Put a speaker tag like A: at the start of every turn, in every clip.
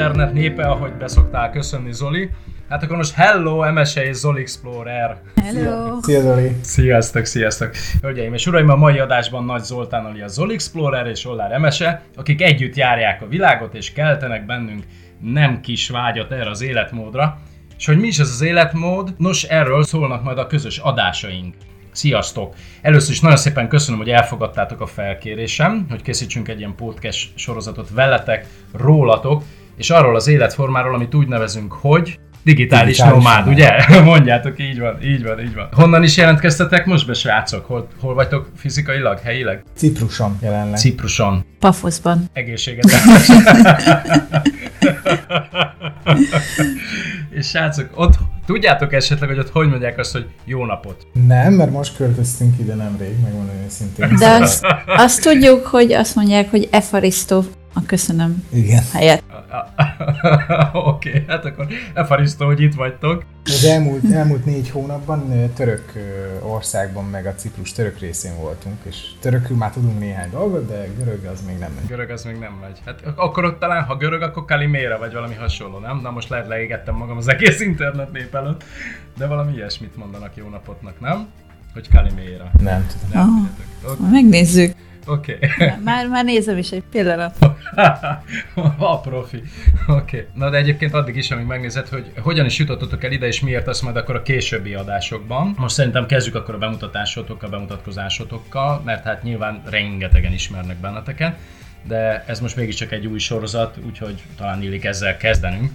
A: internet népe, ahogy beszoktál köszönni Zoli. Hát akkor most hello, MSE és Zoli Explorer.
B: Hello!
C: Szia Zoli!
A: Sziasztok, sziasztok! Hölgyeim és uraim, a mai adásban Nagy Zoltán a Zoli Explorer és Ollár MSE, akik együtt járják a világot és keltenek bennünk nem kis vágyat erre az életmódra. És hogy mi is ez az életmód? Nos, erről szólnak majd a közös adásaink. Sziasztok! Először is nagyon szépen köszönöm, hogy elfogadtátok a felkérésem, hogy készítsünk egy ilyen podcast sorozatot veletek, rólatok, és arról az életformáról, amit úgy nevezünk, hogy digitális, digitális nomád, ugye? Mondjátok, így van, így van, így van. Honnan is jelentkeztetek most be, srácok? Hol, hol vagytok fizikailag, helyileg?
C: Cipruson jelenleg.
A: Cipruson.
B: Pafoszban.
A: Egészséget. és srácok, ott tudjátok esetleg, hogy ott hogy mondják azt, hogy jó napot?
C: Nem, mert most költöztünk ide nemrég, megmondom őszintén.
B: De azt, azt tudjuk, hogy azt mondják, hogy Efaristo a köszönöm
C: Igen.
B: helyett.
A: Oké, okay, hát akkor Efaristo, hogy itt vagytok.
C: Az elmúlt, elmúlt négy hónapban török országban, meg a Ciprus török részén voltunk, és törökül már tudunk néhány dolgot, de görög az még nem megy.
A: Görög az még nem megy. Hát akkor ott talán, ha görög, akkor Kalimera vagy valami hasonló, nem? Na most lehet leégettem magam az egész internet nép előtt, de valami ilyesmit mondanak jó napotnak, nem? Hogy Kalimera.
C: Nem tudom.
B: Nem, oh, okay. Megnézzük.
A: Oké. Okay.
B: Már, már nézem is egy pillanat.
A: a profi. Oké. Okay. Na de egyébként addig is, amíg megnézed, hogy hogyan is jutottatok el ide, és miért azt majd akkor a későbbi adásokban. Most szerintem kezdjük akkor a bemutatásotokkal, bemutatkozásotokkal, mert hát nyilván rengetegen ismernek benneteket, de ez most mégiscsak egy új sorozat, úgyhogy talán illik ezzel kezdenünk.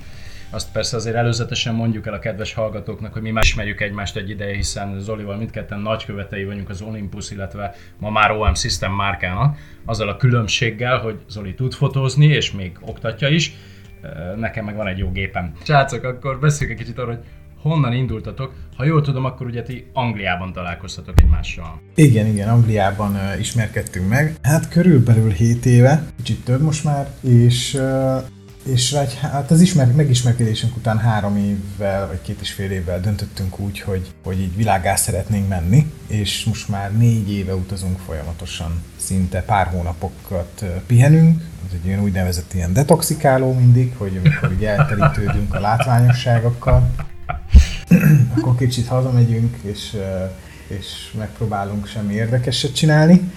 A: Azt persze azért előzetesen mondjuk el a kedves hallgatóknak, hogy mi már ismerjük egymást egy ideje, hiszen Zolival mindketten nagykövetei vagyunk az Olympus, illetve ma már OM System márkának, azzal a különbséggel, hogy Zoli tud fotózni, és még oktatja is, nekem meg van egy jó gépem. Srácok, akkor beszéljünk egy kicsit arról, hogy honnan indultatok. Ha jól tudom, akkor ugye ti Angliában találkoztatok egymással.
C: Igen, igen, Angliában uh, ismerkedtünk meg. Hát körülbelül 7 éve, kicsit több most már, és uh, és egy, hát az ismer, megismerkedésünk után három évvel, vagy két és fél évvel döntöttünk úgy, hogy, hogy így világá szeretnénk menni, és most már négy éve utazunk folyamatosan, szinte pár hónapokat pihenünk, ez egy olyan úgynevezett ilyen detoxikáló mindig, hogy amikor így elterítődünk a látványosságokkal, akkor kicsit hazamegyünk, és és megpróbálunk semmi érdekeset csinálni.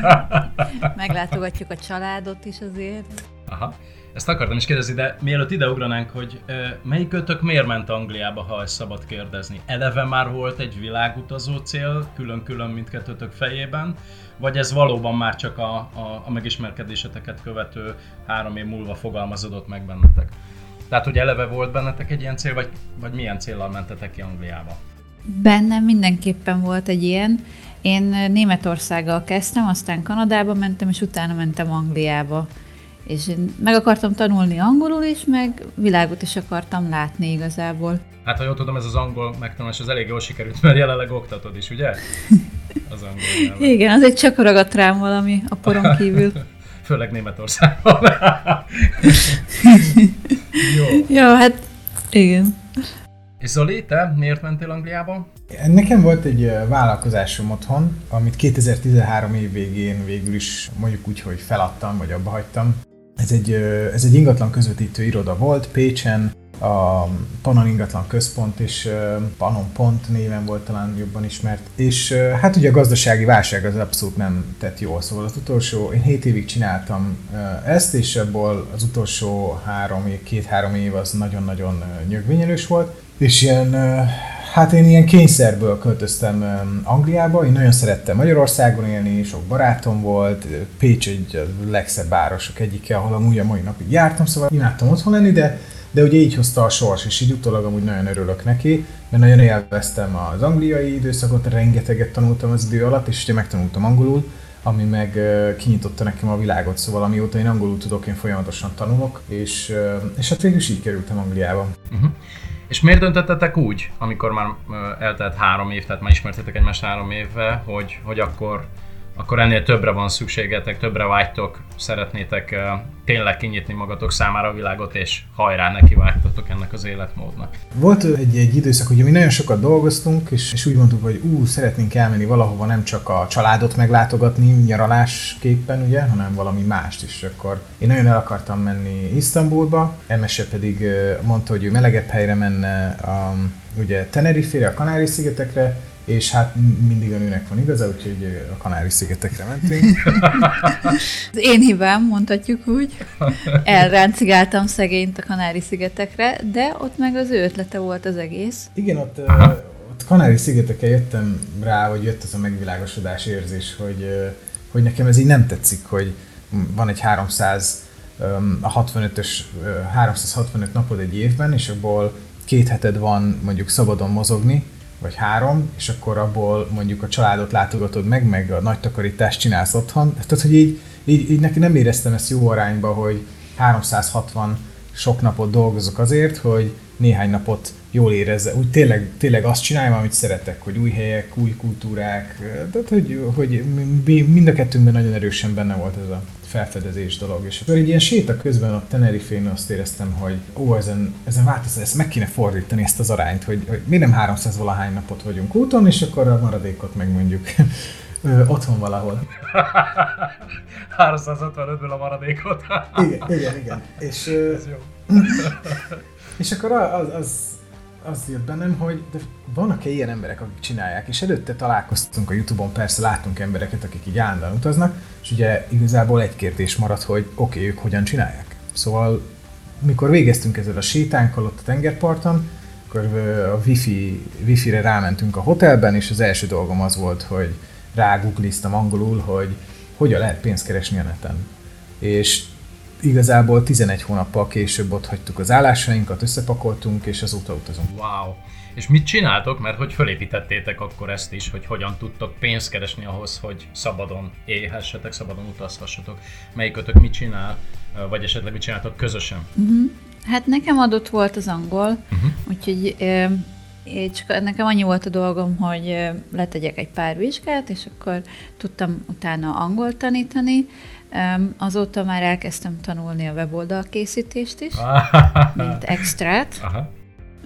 B: Meglátogatjuk a családot is azért.
A: Aha. Ezt akartam is kérdezni, de mielőtt ideugranánk, hogy ö, melyik kötök miért ment Angliába, ha ezt szabad kérdezni? Eleve már volt egy világutazó cél, külön-külön mindkettőtök fejében, vagy ez valóban már csak a, a, a megismerkedéseteket követő három év múlva fogalmazódott meg bennetek? Tehát, hogy eleve volt bennetek egy ilyen cél, vagy, vagy milyen céllal mentetek ki Angliába?
B: Bennem mindenképpen volt egy ilyen. Én Németországgal kezdtem, aztán Kanadába mentem, és utána mentem Angliába. És én meg akartam tanulni angolul is, meg világot is akartam látni igazából.
A: Hát ha jól tudom, ez az angol megtanulás az elég jól sikerült, mert jelenleg oktatod is, ugye? Az angol
B: nyelven. Igen, az egy csak ragadt rám valami a poron kívül.
A: Főleg Németországban.
B: Jó. Jó, hát igen.
A: És Zoli, te miért mentél Angliába?
C: Nekem volt egy vállalkozásom otthon, amit 2013 év végén végül is mondjuk úgy, hogy feladtam, vagy abba hagytam. Ez egy, ez egy ingatlan közvetítő iroda volt Pécsen, a Panon ingatlan központ és Panon Pont néven volt talán jobban ismert. És hát ugye a gazdasági válság az abszolút nem tett jól, szóval az utolsó, én 7 évig csináltam ezt, és ebből az utolsó három két-három év az nagyon-nagyon nyögvényelős volt, és ilyen Hát én ilyen kényszerből költöztem Angliába, én nagyon szerettem Magyarországon élni, sok barátom volt, Pécs egy legszebb városok egyike, ahol amúgy a mai napig jártam, szóval imádtam otthon lenni, de, de ugye így hozta a sors, és így utólag amúgy nagyon örülök neki, mert nagyon élveztem az angliai időszakot, rengeteget tanultam az idő alatt, és ugye megtanultam angolul, ami meg kinyitotta nekem a világot, szóval amióta én angolul tudok, én folyamatosan tanulok, és, és hát végül is így kerültem Angliába.
A: Uh-huh. És miért döntöttetek úgy, amikor már eltelt három év, tehát már ismertétek egymást három évve, hogy, hogy akkor akkor ennél többre van szükségetek, többre vágytok, szeretnétek tényleg kinyitni magatok számára a világot, és hajrá neki vágytatok ennek az életmódnak.
C: Volt egy, egy időszak, hogy mi nagyon sokat dolgoztunk, és, és úgy mondtuk, hogy ú, szeretnénk elmenni valahova nem csak a családot meglátogatni nyaralásképpen, ugye, hanem valami mást is. Akkor én nagyon el akartam menni Isztambulba, Emese pedig mondta, hogy ő melegebb helyre menne, a, ugye Tenerife-re, a Kanári-szigetekre, és hát mindig a nőnek van igaza, úgyhogy a Kanári-szigetekre mentünk.
B: Az én hibám, mondhatjuk úgy. Elráncigáltam szegényt a Kanári-szigetekre, de ott meg az ő ötlete volt az egész.
C: Igen, ott, uh, ott Kanári-szigeteken jöttem rá, vagy jött az a megvilágosodás érzés, hogy, hogy nekem ez így nem tetszik, hogy van egy 300 a 65-ös 365 napod egy évben, és abból két heted van mondjuk szabadon mozogni, vagy három, és akkor abból mondjuk a családot látogatod meg, meg a nagy takarítást csinálsz otthon. Tehát, hogy így, így, így neki nem éreztem ezt jó arányba, hogy 360 sok napot dolgozok azért, hogy néhány napot jól érezze. Úgy tényleg, tényleg azt csináljam, amit szeretek, hogy új helyek, új kultúrák, tehát hogy, hogy mind a kettőnkben nagyon erősen benne volt ez a felfedezés dolog. És akkor egy ilyen séta közben a Tenerife-n azt éreztem, hogy ó, ezen, ezen változtat, ezt meg kéne fordítani ezt az arányt, hogy, hogy mi nem 300 valahány napot vagyunk úton, és akkor a maradékot meg mondjuk otthon valahol.
A: 365-ből a maradékot.
C: igen, igen, igen. És, Ez jó. és akkor az, az, az jött bennem, hogy de vannak-e ilyen emberek, akik csinálják, és előtte találkoztunk a Youtube-on, persze látunk embereket, akik így állandóan utaznak, és ugye igazából egy kérdés maradt, hogy oké, okay, ők hogyan csinálják. Szóval, mikor végeztünk ezzel a sétánkkal ott a tengerparton, akkor a wifi, wifi-re rámentünk a hotelben, és az első dolgom az volt, hogy rágoogliztam angolul, hogy hogyan lehet pénzt keresni a neten. És igazából 11 hónappal később ott hagytuk az állásainkat, összepakoltunk, és azóta utazunk.
A: Wow! És mit csináltok, mert hogy fölépítettétek akkor ezt is, hogy hogyan tudtok pénzt keresni ahhoz, hogy szabadon élhessetek, szabadon utazhassatok. Melyikötök mit csinál, vagy esetleg mit csináltok közösen?
B: Uh-huh. Hát nekem adott volt az angol, uh-huh. úgyhogy én csak nekem annyi volt a dolgom, hogy letegyek egy pár vizsgát, és akkor tudtam utána angol tanítani. Azóta már elkezdtem tanulni a weboldal készítést is, mint extrát. Aha.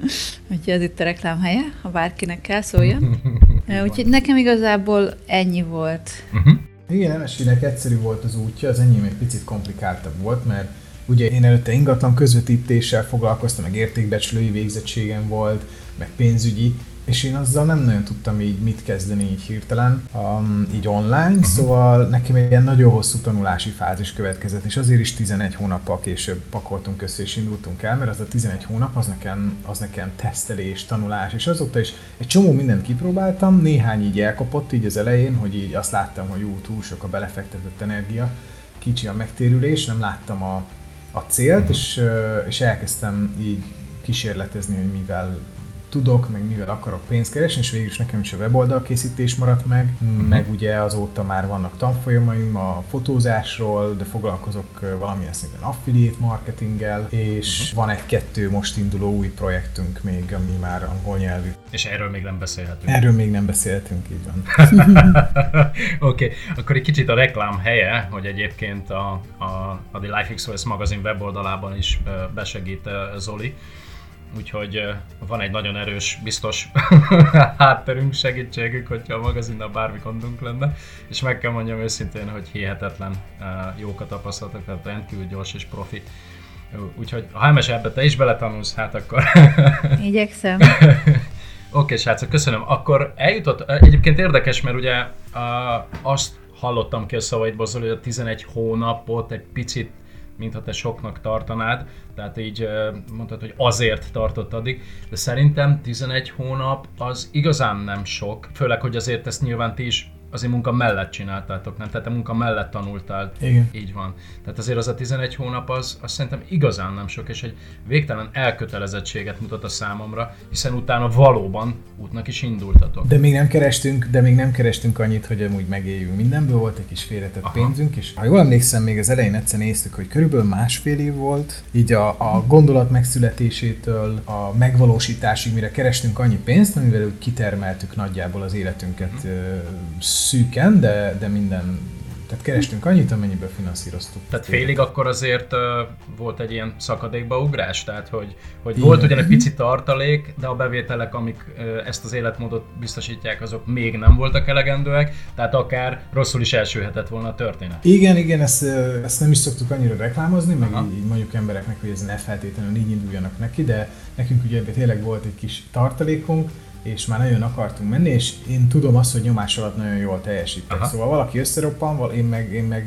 B: Úgyhogy ez itt a reklám helye, ha bárkinek kell, szóljon. Úgyhogy nekem igazából ennyi volt. Uh-huh.
C: Igen, Emesinek egyszerű volt az útja, az enyém egy picit komplikáltabb volt, mert ugye én előtte ingatlan közvetítéssel foglalkoztam, meg értékbecslői végzettségem volt, meg pénzügyi, és én azzal nem nagyon tudtam így mit kezdeni így hirtelen, um, így online, uh-huh. szóval nekem egy ilyen nagyon hosszú tanulási fázis következett, és azért is 11 hónappal később pakoltunk össze és indultunk el, mert az a 11 hónap az nekem, az nekem tesztelés, tanulás, és azóta is egy csomó mindent kipróbáltam, néhány így elkapott így az elején, hogy így azt láttam, hogy jó, túl sok a belefektetett energia, kicsi a megtérülés, nem láttam a, a célt, uh-huh. és, és elkezdtem így kísérletezni, hogy mivel tudok, meg mivel akarok pénzt keresni, és végül is nekem is a weboldal készítés maradt meg, uh-huh. meg ugye azóta már vannak tanfolyamaim a fotózásról, de foglalkozok valamilyen szinten affiliate marketinggel, és uh-huh. van egy-kettő most induló új projektünk még, ami már angol nyelvű.
A: És erről még nem beszélhetünk.
C: Erről még nem beszélhetünk, így van.
A: Oké, okay. akkor egy kicsit a reklám helye, hogy egyébként a, a, a The Life XOS magazin weboldalában is besegít Zoli, úgyhogy van egy nagyon erős, biztos hátterünk, segítségük, hogyha a magazinnal bármi gondunk lenne, és meg kell mondjam őszintén, hogy hihetetlen jók a tapasztalatok, tehát rendkívül gyors és profi. Úgyhogy ha MS ebbe te is beletanulsz, hát akkor...
B: Igyekszem.
A: Oké, okay, srácok, köszönöm. Akkor eljutott, egyébként érdekes, mert ugye azt hallottam ki a szavaidból, hogy a 11 hónapot egy picit mintha te soknak tartanád, tehát így mondtad, hogy azért tartott addig, de szerintem 11 hónap az igazán nem sok, főleg, hogy azért ezt nyilván ti is azért munka mellett csináltátok, nem? Tehát a munka mellett tanultál.
C: Igen.
A: Így van. Tehát azért az a 11 hónap az, az szerintem igazán nem sok, és egy végtelen elkötelezettséget mutat a számomra, hiszen utána valóban útnak is indultatok.
C: De még nem kerestünk, de még nem kerestünk annyit, hogy amúgy megéljünk. Mindenből volt egy kis félretett Aha. pénzünk, és ha jól emlékszem, még az elején egyszer néztük, hogy körülbelül másfél év volt, így a, a gondolat megszületésétől a megvalósításig, mire kerestünk annyi pénzt, amivel úgy kitermeltük nagyjából az életünket szűken, de, de minden tehát kerestünk annyit, amennyiből finanszíroztuk.
A: Tehát félig akkor azért uh, volt egy ilyen szakadékba ugrás, tehát hogy, hogy volt ugyan egy pici tartalék, de a bevételek, amik uh, ezt az életmódot biztosítják, azok még nem voltak elegendőek, tehát akár rosszul is elsülhetett volna a történet.
C: Igen, igen, ezt, ezt nem is szoktuk annyira reklámozni, meg így, így mondjuk embereknek, hogy ez ne feltétlenül így induljanak neki, de nekünk ugye tényleg volt egy kis tartalékunk, és már nagyon akartunk menni, és én tudom azt, hogy nyomás alatt nagyon jól teljesítek. Aha. Szóval valaki összeroppan, én meg, én meg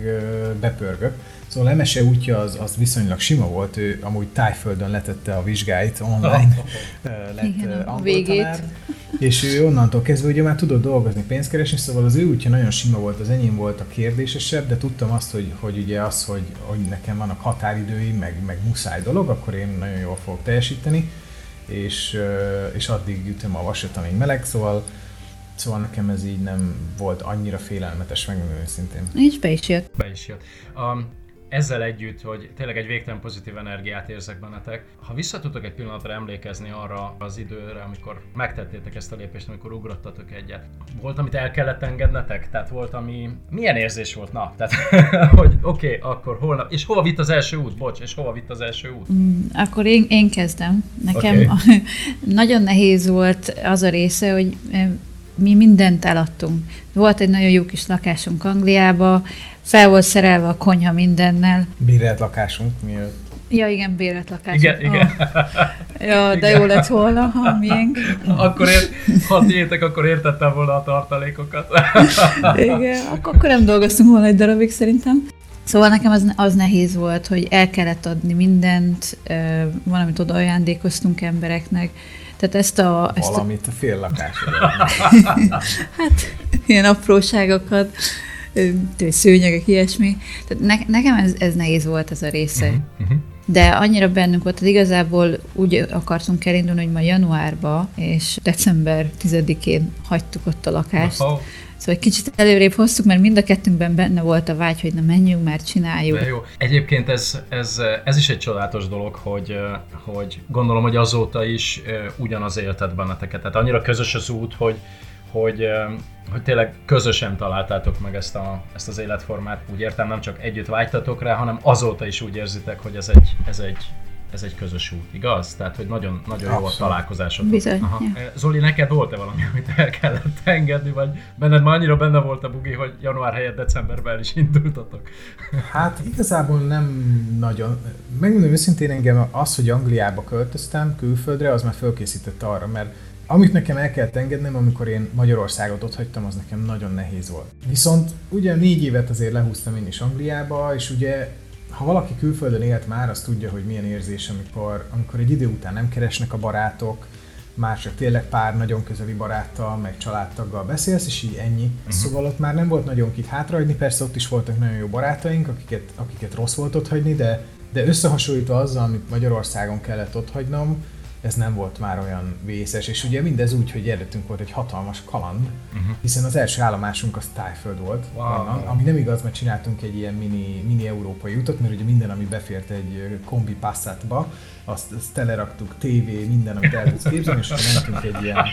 C: bepörgök. Szóval Emese útja az, az viszonylag sima volt, ő amúgy tájföldön letette a vizsgáit online, lett Igen, a végét. Tanár, és ő onnantól kezdve ugye már tudott dolgozni, pénzt keresni, szóval az ő útja nagyon sima volt, az enyém volt a kérdésesebb, de tudtam azt, hogy, hogy ugye az, hogy, hogy nekem vannak határidőim, meg, meg muszáj dolog, akkor én nagyon jól fogok teljesíteni és, és addig ütöm a vasat, amíg meleg, szóval Szóval nekem ez így nem volt annyira félelmetes, megmondom őszintén.
B: Nincs be is jött.
A: Be is jött. Um, ezzel együtt, hogy tényleg egy végtelen pozitív energiát érzek bennetek. Ha vissza tudtok egy pillanatra emlékezni arra az időre, amikor megtettétek ezt a lépést, amikor ugrottatok egyet, volt, amit el kellett engednetek? Tehát volt, ami... Milyen érzés volt? Na, tehát, hogy oké, okay, akkor holnap... És hova vitt az első út? Bocs, és hova vitt az első út?
B: Mm, akkor én, én kezdem. Nekem okay. nagyon nehéz volt az a része, hogy mi mindent eladtunk. Volt egy nagyon jó kis lakásunk Angliába, fel volt szerelve a konyha mindennel.
C: Bérelt lakásunk miért?
B: Ja, igen, bérelt lakásunk.
A: Igen, igen.
B: Oh. Ja, de jó lett volna, ha miénk.
A: akkor ért, ha tiétek, akkor értettem volna a tartalékokat.
B: igen, akkor, akkor nem dolgoztunk volna egy darabig szerintem. Szóval nekem az, az nehéz volt, hogy el kellett adni mindent, valamit oda ajándékoztunk embereknek, tehát ezt a...
C: Ezt Valamit a fél lakásod.
B: hát, ilyen apróságokat, szőnyegek, ilyesmi. Tehát ne, nekem ez, ez nehéz volt ez a része. Uh-huh. De annyira bennünk volt, hogy igazából úgy akartunk elindulni, hogy ma januárba és december 10-én hagytuk ott a lakást. Uh-huh Szóval egy kicsit előrébb hoztuk, mert mind a kettőnkben benne volt a vágy, hogy na menjünk már, csináljuk.
A: De jó. Egyébként ez, ez, ez is egy csodálatos dolog, hogy, hogy gondolom, hogy azóta is ugyanaz éltet benneteket. Tehát annyira közös az út, hogy, hogy, hogy tényleg közösen találtátok meg ezt, a, ezt az életformát. Úgy értem, nem csak együtt vágytatok rá, hanem azóta is úgy érzitek, hogy ez egy, ez egy ez egy közös út, igaz? Tehát, hogy nagyon, nagyon jó a találkozásod.
B: Bizony. Aha.
A: Ja. Zoli, neked volt-e valami, amit el kellett engedni, vagy benned már annyira benne volt a bugi, hogy január helyett decemberben is indultatok?
C: Hát igazából nem nagyon. Megmondom őszintén engem az, hogy Angliába költöztem külföldre, az már fölkészített arra, mert amit nekem el kellett engednem, amikor én Magyarországot ott hagytam, az nekem nagyon nehéz volt. Viszont ugye négy évet azért lehúztam én is Angliába, és ugye ha valaki külföldön élt már, az tudja, hogy milyen érzés, amikor, amikor egy idő után nem keresnek a barátok, már csak tényleg pár nagyon közeli baráttal, meg családtaggal beszélsz, és így ennyi. Uh-huh. Szóval ott már nem volt nagyon kit hátrahagyni, persze ott is voltak nagyon jó barátaink, akiket, akiket rossz volt ott hagyni, de, de összehasonlítva azzal, amit Magyarországon kellett ott hagynom, ez nem volt már olyan vészes, és ugye mindez úgy, hogy előttünk volt egy hatalmas kaland, uh-huh. hiszen az első állomásunk az Tájföld volt, wow. onnan, ami nem igaz, mert csináltunk egy ilyen mini, mini európai utat, mert ugye minden, ami befért egy kombi Passatba, azt, azt teleraktuk, tévé, minden, amit el tudsz képzelni, és akkor mentünk egy ilyen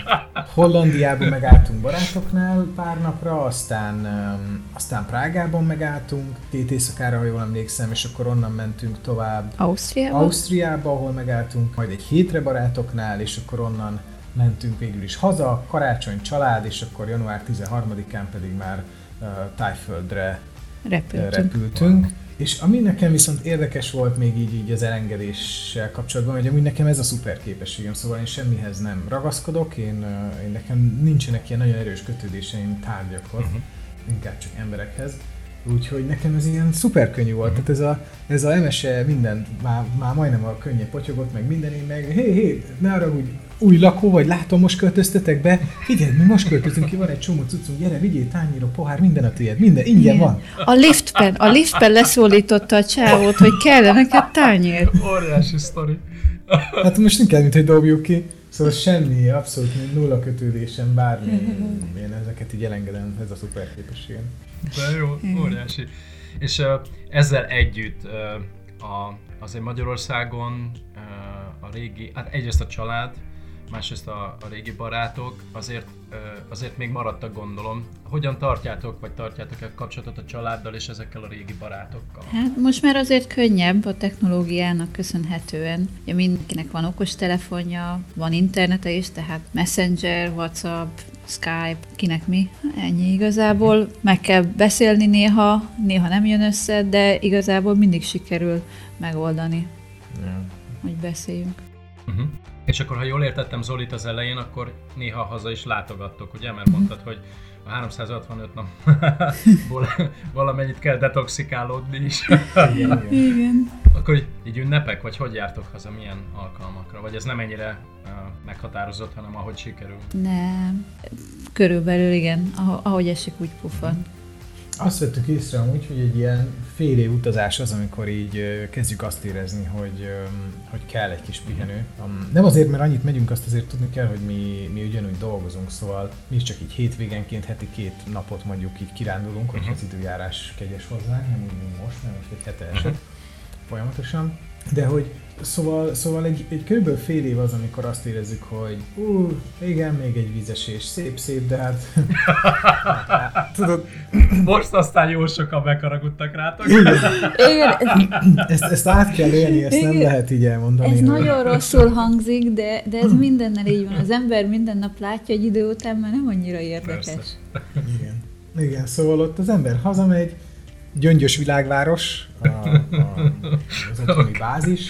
C: Hollandiába megálltunk barátoknál pár napra, aztán, um, aztán Prágában megálltunk, két éjszakára, ha jól emlékszem, és akkor onnan mentünk tovább
B: Ausztriába,
C: Ausztriába ahol megálltunk, majd egy hétre barátoknál, és akkor onnan mentünk végül is haza, karácsony, család, és akkor január 13-án pedig már uh, Tájföldre
B: repültünk.
C: repültünk. És ami nekem viszont érdekes volt még így, így az elengedéssel kapcsolatban, hogy amúgy nekem ez a szuper képességem, szóval én semmihez nem ragaszkodok, én, én nekem nincsenek ilyen nagyon erős kötődéseim tárgyakhoz, uh-huh. inkább csak emberekhez. Úgyhogy nekem ez ilyen szuper könnyű volt, uh-huh. tehát ez a, ez a MSE minden, már, már majdnem a könnye potyogott, meg minden, én meg hé, hé, ne arra úgy új lakó vagy, látom, most költöztetek be. Figyelj, mi most költözünk ki, van egy csomó cuccunk, gyere, vigyél tányéró, pohár, minden a tiéd, minden, ingyen Igen. van.
B: A liftben, a liftben leszólította a csávót, hogy kell neked tányér.
A: Óriási sztori.
C: Hát most inkább, mint hogy dobjuk ki. Szóval semmi, abszolút nulla kötődésem, bármi, én ezeket így elengedem, ez a szuper képességem.
A: De jó, óriási. És uh, ezzel együtt uh, a, azért Magyarországon uh, a régi, hát egyrészt a család, másrészt a, a régi barátok, azért, azért még maradtak gondolom. Hogyan tartjátok, vagy tartjátok-e kapcsolatot a családdal és ezekkel a régi barátokkal?
B: Hát most már azért könnyebb a technológiának köszönhetően. Ja, mindenkinek van okos telefonja, van internete is, tehát Messenger, WhatsApp, Skype, kinek mi. Ennyi igazából. Meg kell beszélni néha, néha nem jön össze, de igazából mindig sikerül megoldani, yeah. hogy beszéljünk.
A: Uh-huh. És akkor, ha jól értettem Zolit az elején, akkor néha haza is látogattok, ugye? Mert mondtad, hogy a 365 napból valamennyit kell detoxikálódni is.
B: Igen. Igen.
A: Akkor így ünnepek, vagy hogy jártok haza, milyen alkalmakra? Vagy ez nem ennyire uh, meghatározott, hanem ahogy sikerül?
B: Nem, körülbelül igen, ahogy esik, úgy pufan.
C: Azt vettük észre amúgy, hogy egy ilyen fél év utazás az, amikor így kezdjük azt érezni, hogy, hogy kell egy kis pihenő. Nem azért, mert annyit megyünk, azt azért tudni kell, hogy mi, mi ugyanúgy dolgozunk, szóval mi is csak így hétvégenként, heti két napot mondjuk így kirándulunk, hogyha az időjárás kegyes hozzánk, nem úgy, mint most, mert most egy hete esett folyamatosan. De hogy Szóval, szóval egy, egy kb. fél év az, amikor azt érezzük, hogy ú, igen, még egy vízesés, szép-szép, de hát...
A: Tudod... Most aztán jó sokan bekaragudtak rátok.
B: Igen.
C: Ezt, ezt át kell élni, ezt igen. nem lehet így elmondani.
B: Ez hogy... nagyon rosszul hangzik, de, de ez mindennel így van. Az ember minden nap látja egy idő után, mert nem annyira érdekes. Persze.
C: Igen. Igen, szóval ott az ember hazamegy, gyöngyös világváros, a, a, az otthoni bázis.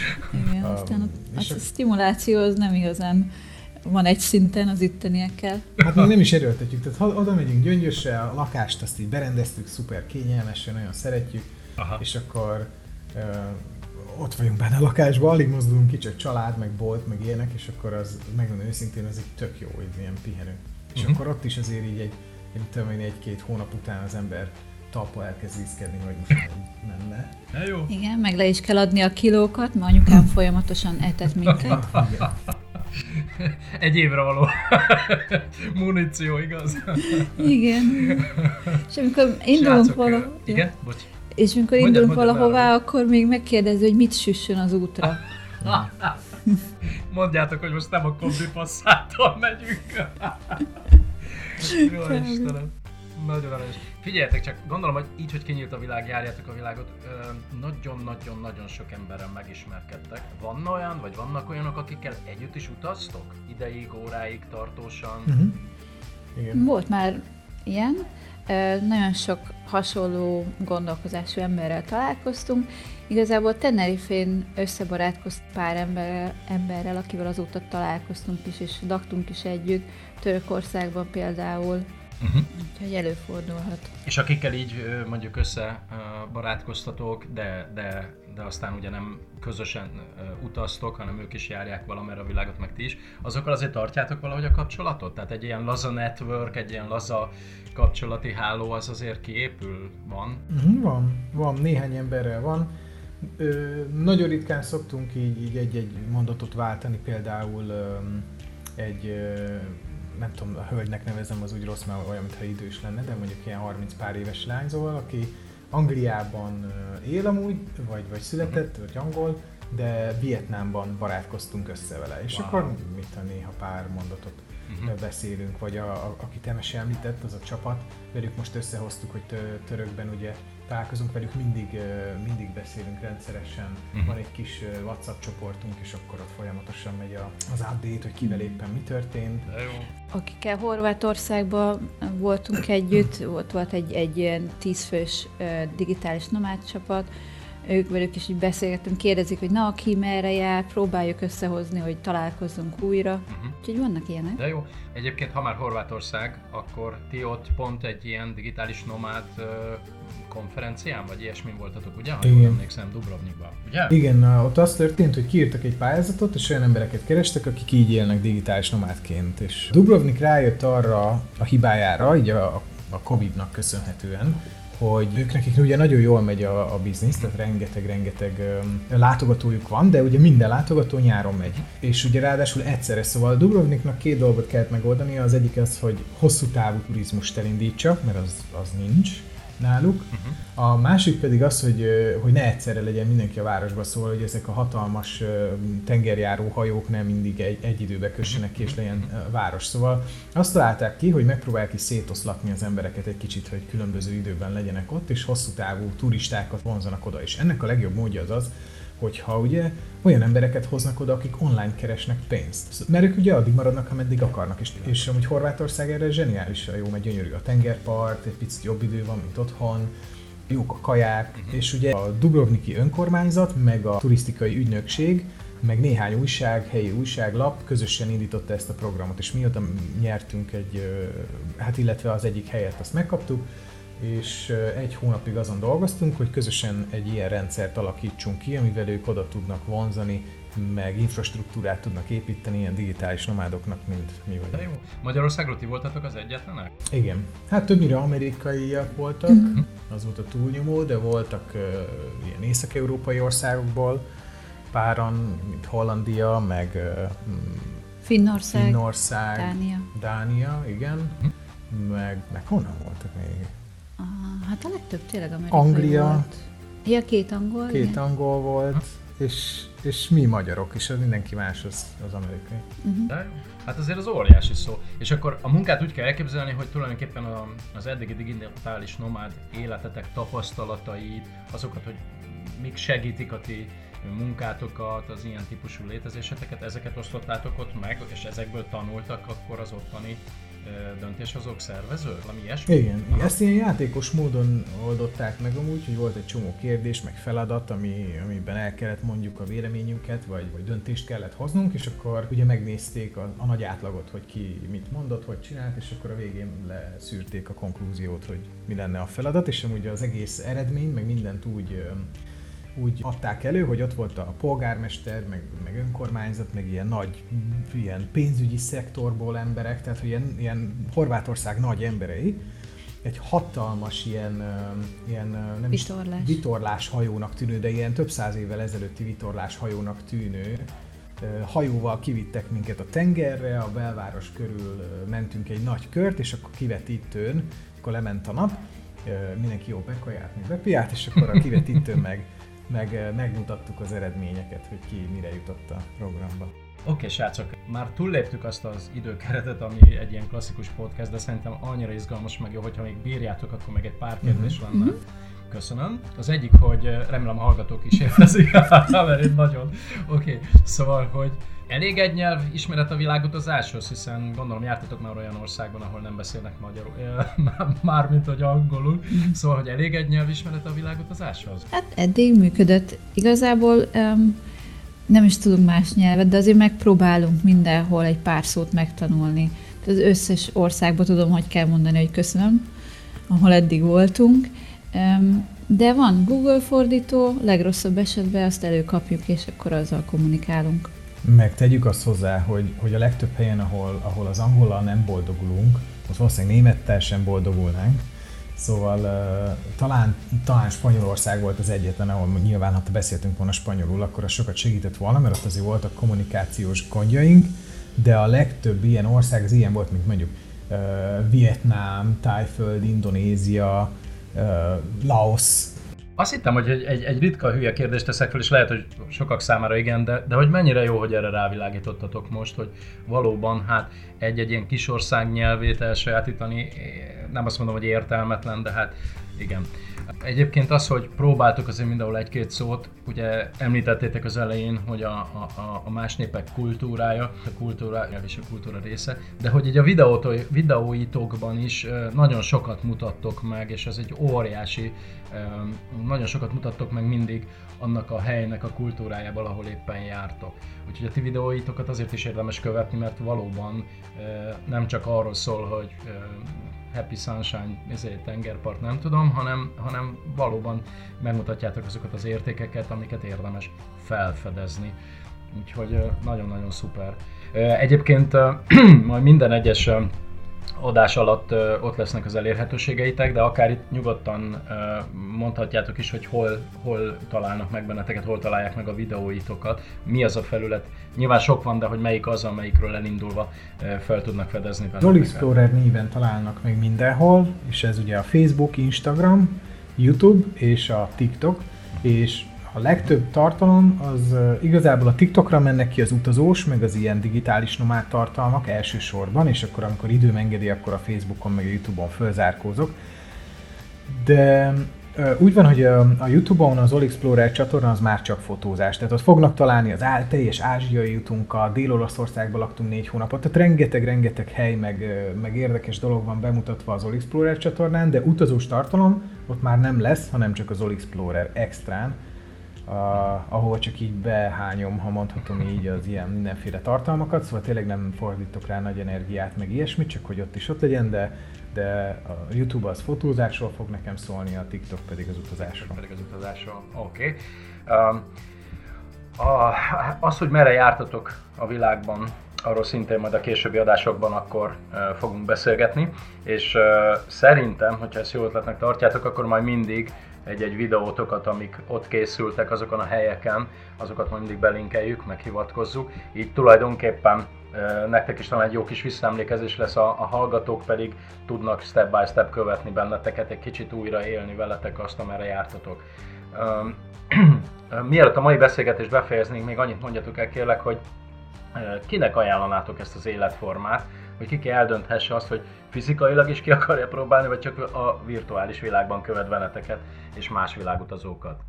B: Igen, a, aztán a, a, a stimuláció az nem igazán van egy szinten az itteniekkel.
C: Hát még nem is erőltetjük, tehát oda megyünk gyöngyösre, a lakást azt így berendeztük, szuper kényelmesen, nagyon szeretjük, Aha. és akkor ö, ott vagyunk benne a lakásban, alig mozdulunk ki, csak család, meg bolt, meg ilyenek, és akkor az, megmondom őszintén, az egy tök jó, egy ilyen pihenő. És uh-huh. akkor ott is azért így egy, tudom én, egy-két hónap után az ember talpa elkezd viszkedni, hogy most már menne.
A: Ja, jó.
B: Igen, meg le is kell adni a kilókat, mert anyukám folyamatosan etett minket.
A: Egy évre való muníció, igaz?
B: Igen. És amikor indulunk valahol...
A: Igen? Bocs.
B: És amikor mondjad, indulunk mondjad valahová, akkor még megkérdezi, hogy mit süssön az útra.
A: Mondjátok, hogy most nem a kombi passzától megyünk. Jó Istenem. Nagyon aranyos. Figyeljetek csak, gondolom, hogy így, hogy kinyílt a világ, járjátok a világot, nagyon-nagyon-nagyon sok emberrel megismerkedtek. Van olyan, vagy vannak olyanok, akikkel együtt is utaztok? Ideig, óráig, tartósan? Uh-huh.
B: Igen. Volt már ilyen. Nagyon sok hasonló gondolkozású emberrel találkoztunk. Igazából Tenerifén összebarátkoztunk pár emberrel, emberrel, akivel azóta találkoztunk is, és laktunk is együtt. Törökországban például Uh-huh. Úgyhogy előfordulhat.
A: És akikkel így mondjuk össze barátkoztatok, de, de, de aztán ugye nem közösen utaztok, hanem ők is járják valamerre a világot, meg ti is, azokkal azért tartjátok valahogy a kapcsolatot? Tehát egy ilyen laza network, egy ilyen laza kapcsolati háló az azért kiépül? Van?
C: Uh-huh, van, van, néhány emberrel van. Ö, nagyon ritkán szoktunk így, így egy-egy mondatot váltani, például ö, egy ö, nem tudom, a hölgynek nevezem, az úgy rossz, mert olyan, mintha idős lenne, de mondjuk ilyen 30 pár éves lányzóval, aki Angliában él amúgy, vagy, vagy született, vagy angol, de Vietnámban barátkoztunk össze vele. És wow. akkor mit a néha pár mondatot uh-huh. beszélünk, vagy a, a, akit Emese említett, az a csapat, velük most összehoztuk, hogy törökben ugye találkozunk velük, mindig, mindig beszélünk rendszeresen, uh-huh. van egy kis WhatsApp csoportunk, és akkor ott folyamatosan megy az update, hogy kivel éppen mi történt.
A: De jó.
B: Akikkel Horvátországban voltunk együtt, ott volt egy, egy ilyen tízfős digitális nomád csapat, ők velük is így beszélgetünk, kérdezik, hogy na, aki merre jár, próbáljuk összehozni, hogy találkozzunk újra. Uh-huh. Úgyhogy vannak ilyenek.
A: De jó. Egyébként, ha már Horvátország, akkor ti ott pont egy ilyen digitális nomád konferencián, vagy ilyesmin voltatok, ugye? Ha jól emlékszem, Dubrovnikban, ugye?
C: Igen, ott az történt, hogy kiírtak egy pályázatot, és olyan embereket kerestek, akik így élnek digitális nomádként. És Dubrovnik rájött arra a hibájára, így a, a Covid-nak köszönhetően, hogy ők nekik ugye nagyon jól megy a, a biznisz, tehát rengeteg-rengeteg látogatójuk van, de ugye minden látogató nyáron megy. És ugye ráadásul egyszerre, szóval Dubrovniknak két dolgot kellett megoldani, az egyik az, hogy hosszú távú turizmust elindítsa, mert az, az nincs, náluk. Uh-huh. A másik pedig az, hogy, hogy ne egyszerre legyen mindenki a városba, szóval, hogy ezek a hatalmas tengerjáró hajók nem mindig egy, egy időbe kössenek ki, és legyen város. Szóval azt találták ki, hogy megpróbálják is szétoszlatni az embereket egy kicsit, hogy különböző időben legyenek ott, és hosszú távú turistákat vonzanak oda. És ennek a legjobb módja az az, hogyha ugye olyan embereket hoznak oda, akik online keresnek pénzt. Mert ők ugye addig maradnak, ameddig akarnak. És, és amúgy Horvátország erre zseniálisan jó, mert gyönyörű a tengerpart, egy picit jobb idő van, mint otthon, jók a kaják, uh-huh. és ugye a Dubrovniki önkormányzat, meg a turisztikai ügynökség, meg néhány újság, helyi újságlap közösen indította ezt a programot, és mióta nyertünk egy, hát illetve az egyik helyet azt megkaptuk, és egy hónapig azon dolgoztunk, hogy közösen egy ilyen rendszert alakítsunk ki, amivel ők oda tudnak vonzani, meg infrastruktúrát tudnak építeni ilyen digitális nomádoknak, mint mi vagyunk.
A: De jó. Magyarországról ti voltatok az egyetlenek?
C: Igen. Hát többnyire amerikaiak voltak, mm-hmm. az volt a túlnyomó, de voltak uh, ilyen észak-európai országokból, páran, mint Hollandia, meg uh,
B: Finnország,
C: Finnország
B: Dánia.
C: Dánia, igen. Mm. Meg, meg honnan voltak még?
B: Hát a legtöbb tényleg amerikai
C: Anglia.
B: volt. Ja, két angol.
C: Két
B: igen.
C: angol volt, és, és mi magyarok, és az mindenki más az, az amerikai.
B: Uh-huh.
A: De. Hát azért az óriási szó. És akkor a munkát úgy kell elképzelni, hogy tulajdonképpen a, az eddigi digitális nomád életetek tapasztalatait, azokat, hogy mik segítik a ti munkátokat, az ilyen típusú létezéseteket, ezeket osztottátok ott meg, és ezekből tanultak akkor az ottani döntéshozók szervező? Valami ilyesmi?
C: Igen, Aha. ezt ilyen játékos módon oldották meg amúgy, hogy volt egy csomó kérdés, meg feladat, ami, amiben el kellett mondjuk a véleményünket, vagy, vagy döntést kellett hoznunk, és akkor ugye megnézték a, a nagy átlagot, hogy ki mit mondott, hogy csinált, és akkor a végén leszűrték a konklúziót, hogy mi lenne a feladat, és amúgy az egész eredmény, meg mindent úgy úgy adták elő, hogy ott volt a polgármester, meg, meg önkormányzat, meg ilyen nagy, ilyen pénzügyi szektorból emberek, tehát ilyen, ilyen Horvátország nagy emberei, egy hatalmas ilyen, ilyen nem
B: vitorlás.
C: Is, vitorlás hajónak tűnő, de ilyen több száz évvel ezelőtti vitorlás hajónak tűnő hajóval kivittek minket a tengerre, a belváros körül mentünk egy nagy kört, és akkor kivetítőn, akkor lement a nap, mindenki jó bekajárt, mi bepiált, és akkor a kivetítőn meg meg megmutattuk az eredményeket, hogy ki mire jutott a programba.
A: Oké, okay, srácok, már túlléptük azt az időkeretet, ami egy ilyen klasszikus podcast, de szerintem annyira izgalmas meg jó, hogyha még bírjátok, akkor meg egy pár kérdés uh-huh. lenne. Köszönöm. Az egyik, hogy remélem a hallgatók is élvezik, mert én nagyon. Oké, okay. szóval, hogy Elég egy nyelv ismeret a világutazáshoz, hiszen gondolom jártatok már olyan országban, ahol nem beszélnek magyarul, mármint hogy angolul, szóval, hogy elég egy nyelv ismeret a világutazáshoz?
B: Hát eddig működött. Igazából um, nem is tudunk más nyelvet, de azért megpróbálunk mindenhol egy pár szót megtanulni. Az összes országban tudom, hogy kell mondani, hogy köszönöm, ahol eddig voltunk. De van Google fordító, legrosszabb esetben azt előkapjuk, és akkor azzal kommunikálunk.
C: Meg tegyük azt hozzá, hogy, hogy a legtöbb helyen, ahol, ahol az angollal nem boldogulunk, ott valószínűleg némettel sem boldogulnánk, Szóval uh, talán, talán Spanyolország volt az egyetlen, ahol nyilván, ha beszéltünk volna spanyolul, akkor az sokat segített volna, mert ott azért voltak kommunikációs gondjaink, de a legtöbb ilyen ország az ilyen volt, mint mondjuk Vietnám, Tájföld, Indonézia, Laos,
A: azt hittem, hogy egy, egy, egy ritka hülye kérdést teszek fel, és lehet, hogy sokak számára igen, de, de hogy mennyire jó, hogy erre rávilágítottatok most, hogy valóban hát egy-egy ilyen kisország nyelvét elsajátítani, nem azt mondom, hogy értelmetlen, de hát igen. Egyébként az, hogy próbáltok azért mindenhol egy-két szót, ugye említettétek az elején, hogy a, a, a más népek kultúrája, a kultúra és a kultúra része, de hogy egy a videót, videóitokban is nagyon sokat mutattok meg, és ez egy óriási, nagyon sokat mutattok meg mindig annak a helynek a kultúrájából, ahol éppen jártok. Úgyhogy a ti videóitokat azért is érdemes követni, mert valóban nem csak arról szól, hogy Happy Sunshine ezért tengerpart, nem tudom, hanem, hanem valóban megmutatjátok azokat az értékeket, amiket érdemes felfedezni. Úgyhogy nagyon-nagyon szuper. Egyébként majd minden egyes adás alatt ott lesznek az elérhetőségeitek, de akár itt nyugodtan mondhatjátok is, hogy hol, hol találnak meg benneteket, hol találják meg a videóitokat, mi az a felület. Nyilván sok van, de hogy melyik az, amelyikről elindulva fel tudnak fedezni benneteket.
C: Zol Explorer néven találnak meg mindenhol, és ez ugye a Facebook, Instagram, YouTube és a TikTok, és a legtöbb tartalom az igazából a TikTokra mennek ki az utazós, meg az ilyen digitális nomád tartalmak elsősorban, és akkor amikor időm engedi, akkor a Facebookon meg a Youtube-on fölzárkózok. De úgy van, hogy a Youtube-on az All Explorer csatorna az már csak fotózás, tehát ott fognak találni az á, teljes ázsiai jutunkkal, Dél-Olaszországban laktunk négy hónapot, tehát rengeteg-rengeteg hely, meg, meg érdekes dolog van bemutatva az All Explorer csatornán, de utazós tartalom ott már nem lesz, hanem csak az All Explorer extrán, ahol csak így behányom, ha mondhatom így, az ilyen mindenféle tartalmakat, szóval tényleg nem fordítok rá nagy energiát, meg ilyesmit, csak hogy ott is ott legyen, de, de a YouTube az fotózásról fog nekem szólni, a TikTok pedig az utazásról.
A: Pedig az utazásról, oké. Okay. Um, a, az, hogy merre jártatok a világban, arról szintén majd a későbbi adásokban akkor uh, fogunk beszélgetni, és uh, szerintem, hogyha ezt jó ötletnek tartjátok, akkor majd mindig egy-egy videótokat, amik ott készültek azokon a helyeken, azokat mindig belinkeljük, meghivatkozzuk. Így tulajdonképpen nektek is talán egy jó kis visszaemlékezés lesz, a, a hallgatók pedig tudnak step by step követni benneteket, egy kicsit újra élni veletek azt, amerre jártatok. Mielőtt a mai beszélgetést befejeznénk, még annyit mondjatok el kérlek, hogy kinek ajánlanátok ezt az életformát, hogy kiki eldönthesse azt, hogy fizikailag is ki akarja próbálni, vagy csak a virtuális világban követ veleteket és más világutazókat?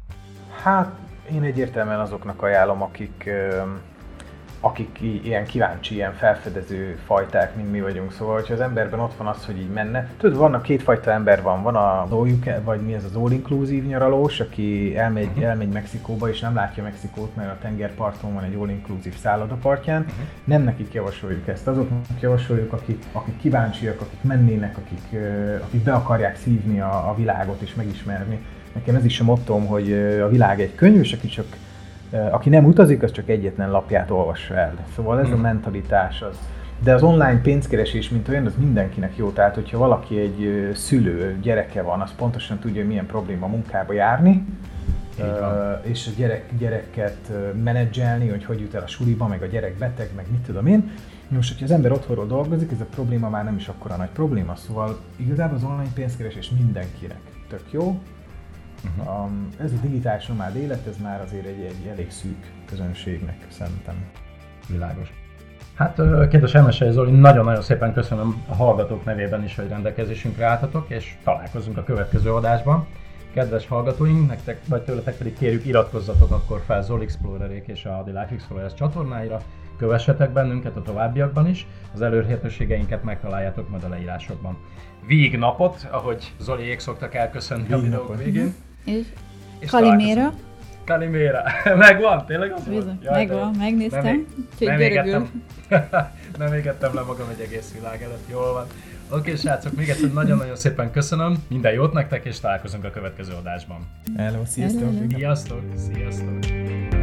C: Hát én egyértelműen azoknak ajánlom, akik akik ilyen kíváncsi, ilyen felfedező fajták, mint mi vagyunk. Szóval, hogyha az emberben ott van az, hogy így menne. Tudod, vannak kétfajta ember van. Van a all vagy mi ez az all inclusive nyaralós, aki elmegy, uh-huh. elmegy Mexikóba, és nem látja Mexikót, mert a tengerparton van egy all inclusive szállodapartján. Uh-huh. Nem nekik javasoljuk ezt. Azoknak javasoljuk, akik, akik kíváncsiak, akik mennének, akik, akik be akarják szívni a, a világot és megismerni. Nekem ez is a mottom, hogy a világ egy könyv, és aki csak aki nem utazik, az csak egyetlen lapját olvassa el. Szóval ez a hmm. mentalitás az. De az online pénzkeresés, mint olyan, az mindenkinek jó. Tehát, hogyha valaki egy szülő, gyereke van, az pontosan tudja, hogy milyen probléma munkába járni, és a gyerek, gyereket menedzselni, hogy hogy jut el a suliba, meg a gyerek beteg, meg mit tudom én. Most, hogyha az ember otthonról dolgozik, ez a probléma már nem is akkora nagy probléma, szóval igazából az online pénzkeresés mindenkinek tök jó, Uh-huh. Um, ez a digitális nomád élet, ez már azért egy, egy elég szűk közönségnek szerintem.
A: Világos. Hát, kedves Emesei Zoli, nagyon-nagyon szépen köszönöm a hallgatók nevében is, hogy rendelkezésünkre álltatok, és találkozunk a következő adásban. Kedves hallgatóink, nektek vagy tőletek pedig kérjük iratkozzatok akkor fel Zol Explorerék és a The Life Explorers csatornáira, kövessetek bennünket a továbbiakban is, az elérhetőségeinket megtaláljátok majd a leírásokban. Víg napot, ahogy Zoliék szoktak elköszönni Víg a videók végén.
B: És, és Kaliméra.
A: Kaliméra. Megvan? Tényleg az
B: Bizony, Jaj, megvan, de... megnéztem.
A: Nem, nem, égettem, nem égettem le magam egy egész világ előtt, jól van. Oké, okay, srácok, még egyszer nagyon-nagyon szépen köszönöm, minden jót nektek, és találkozunk a következő adásban.
C: Hello, sziasztok!
A: Sziasztok! Sziasztok!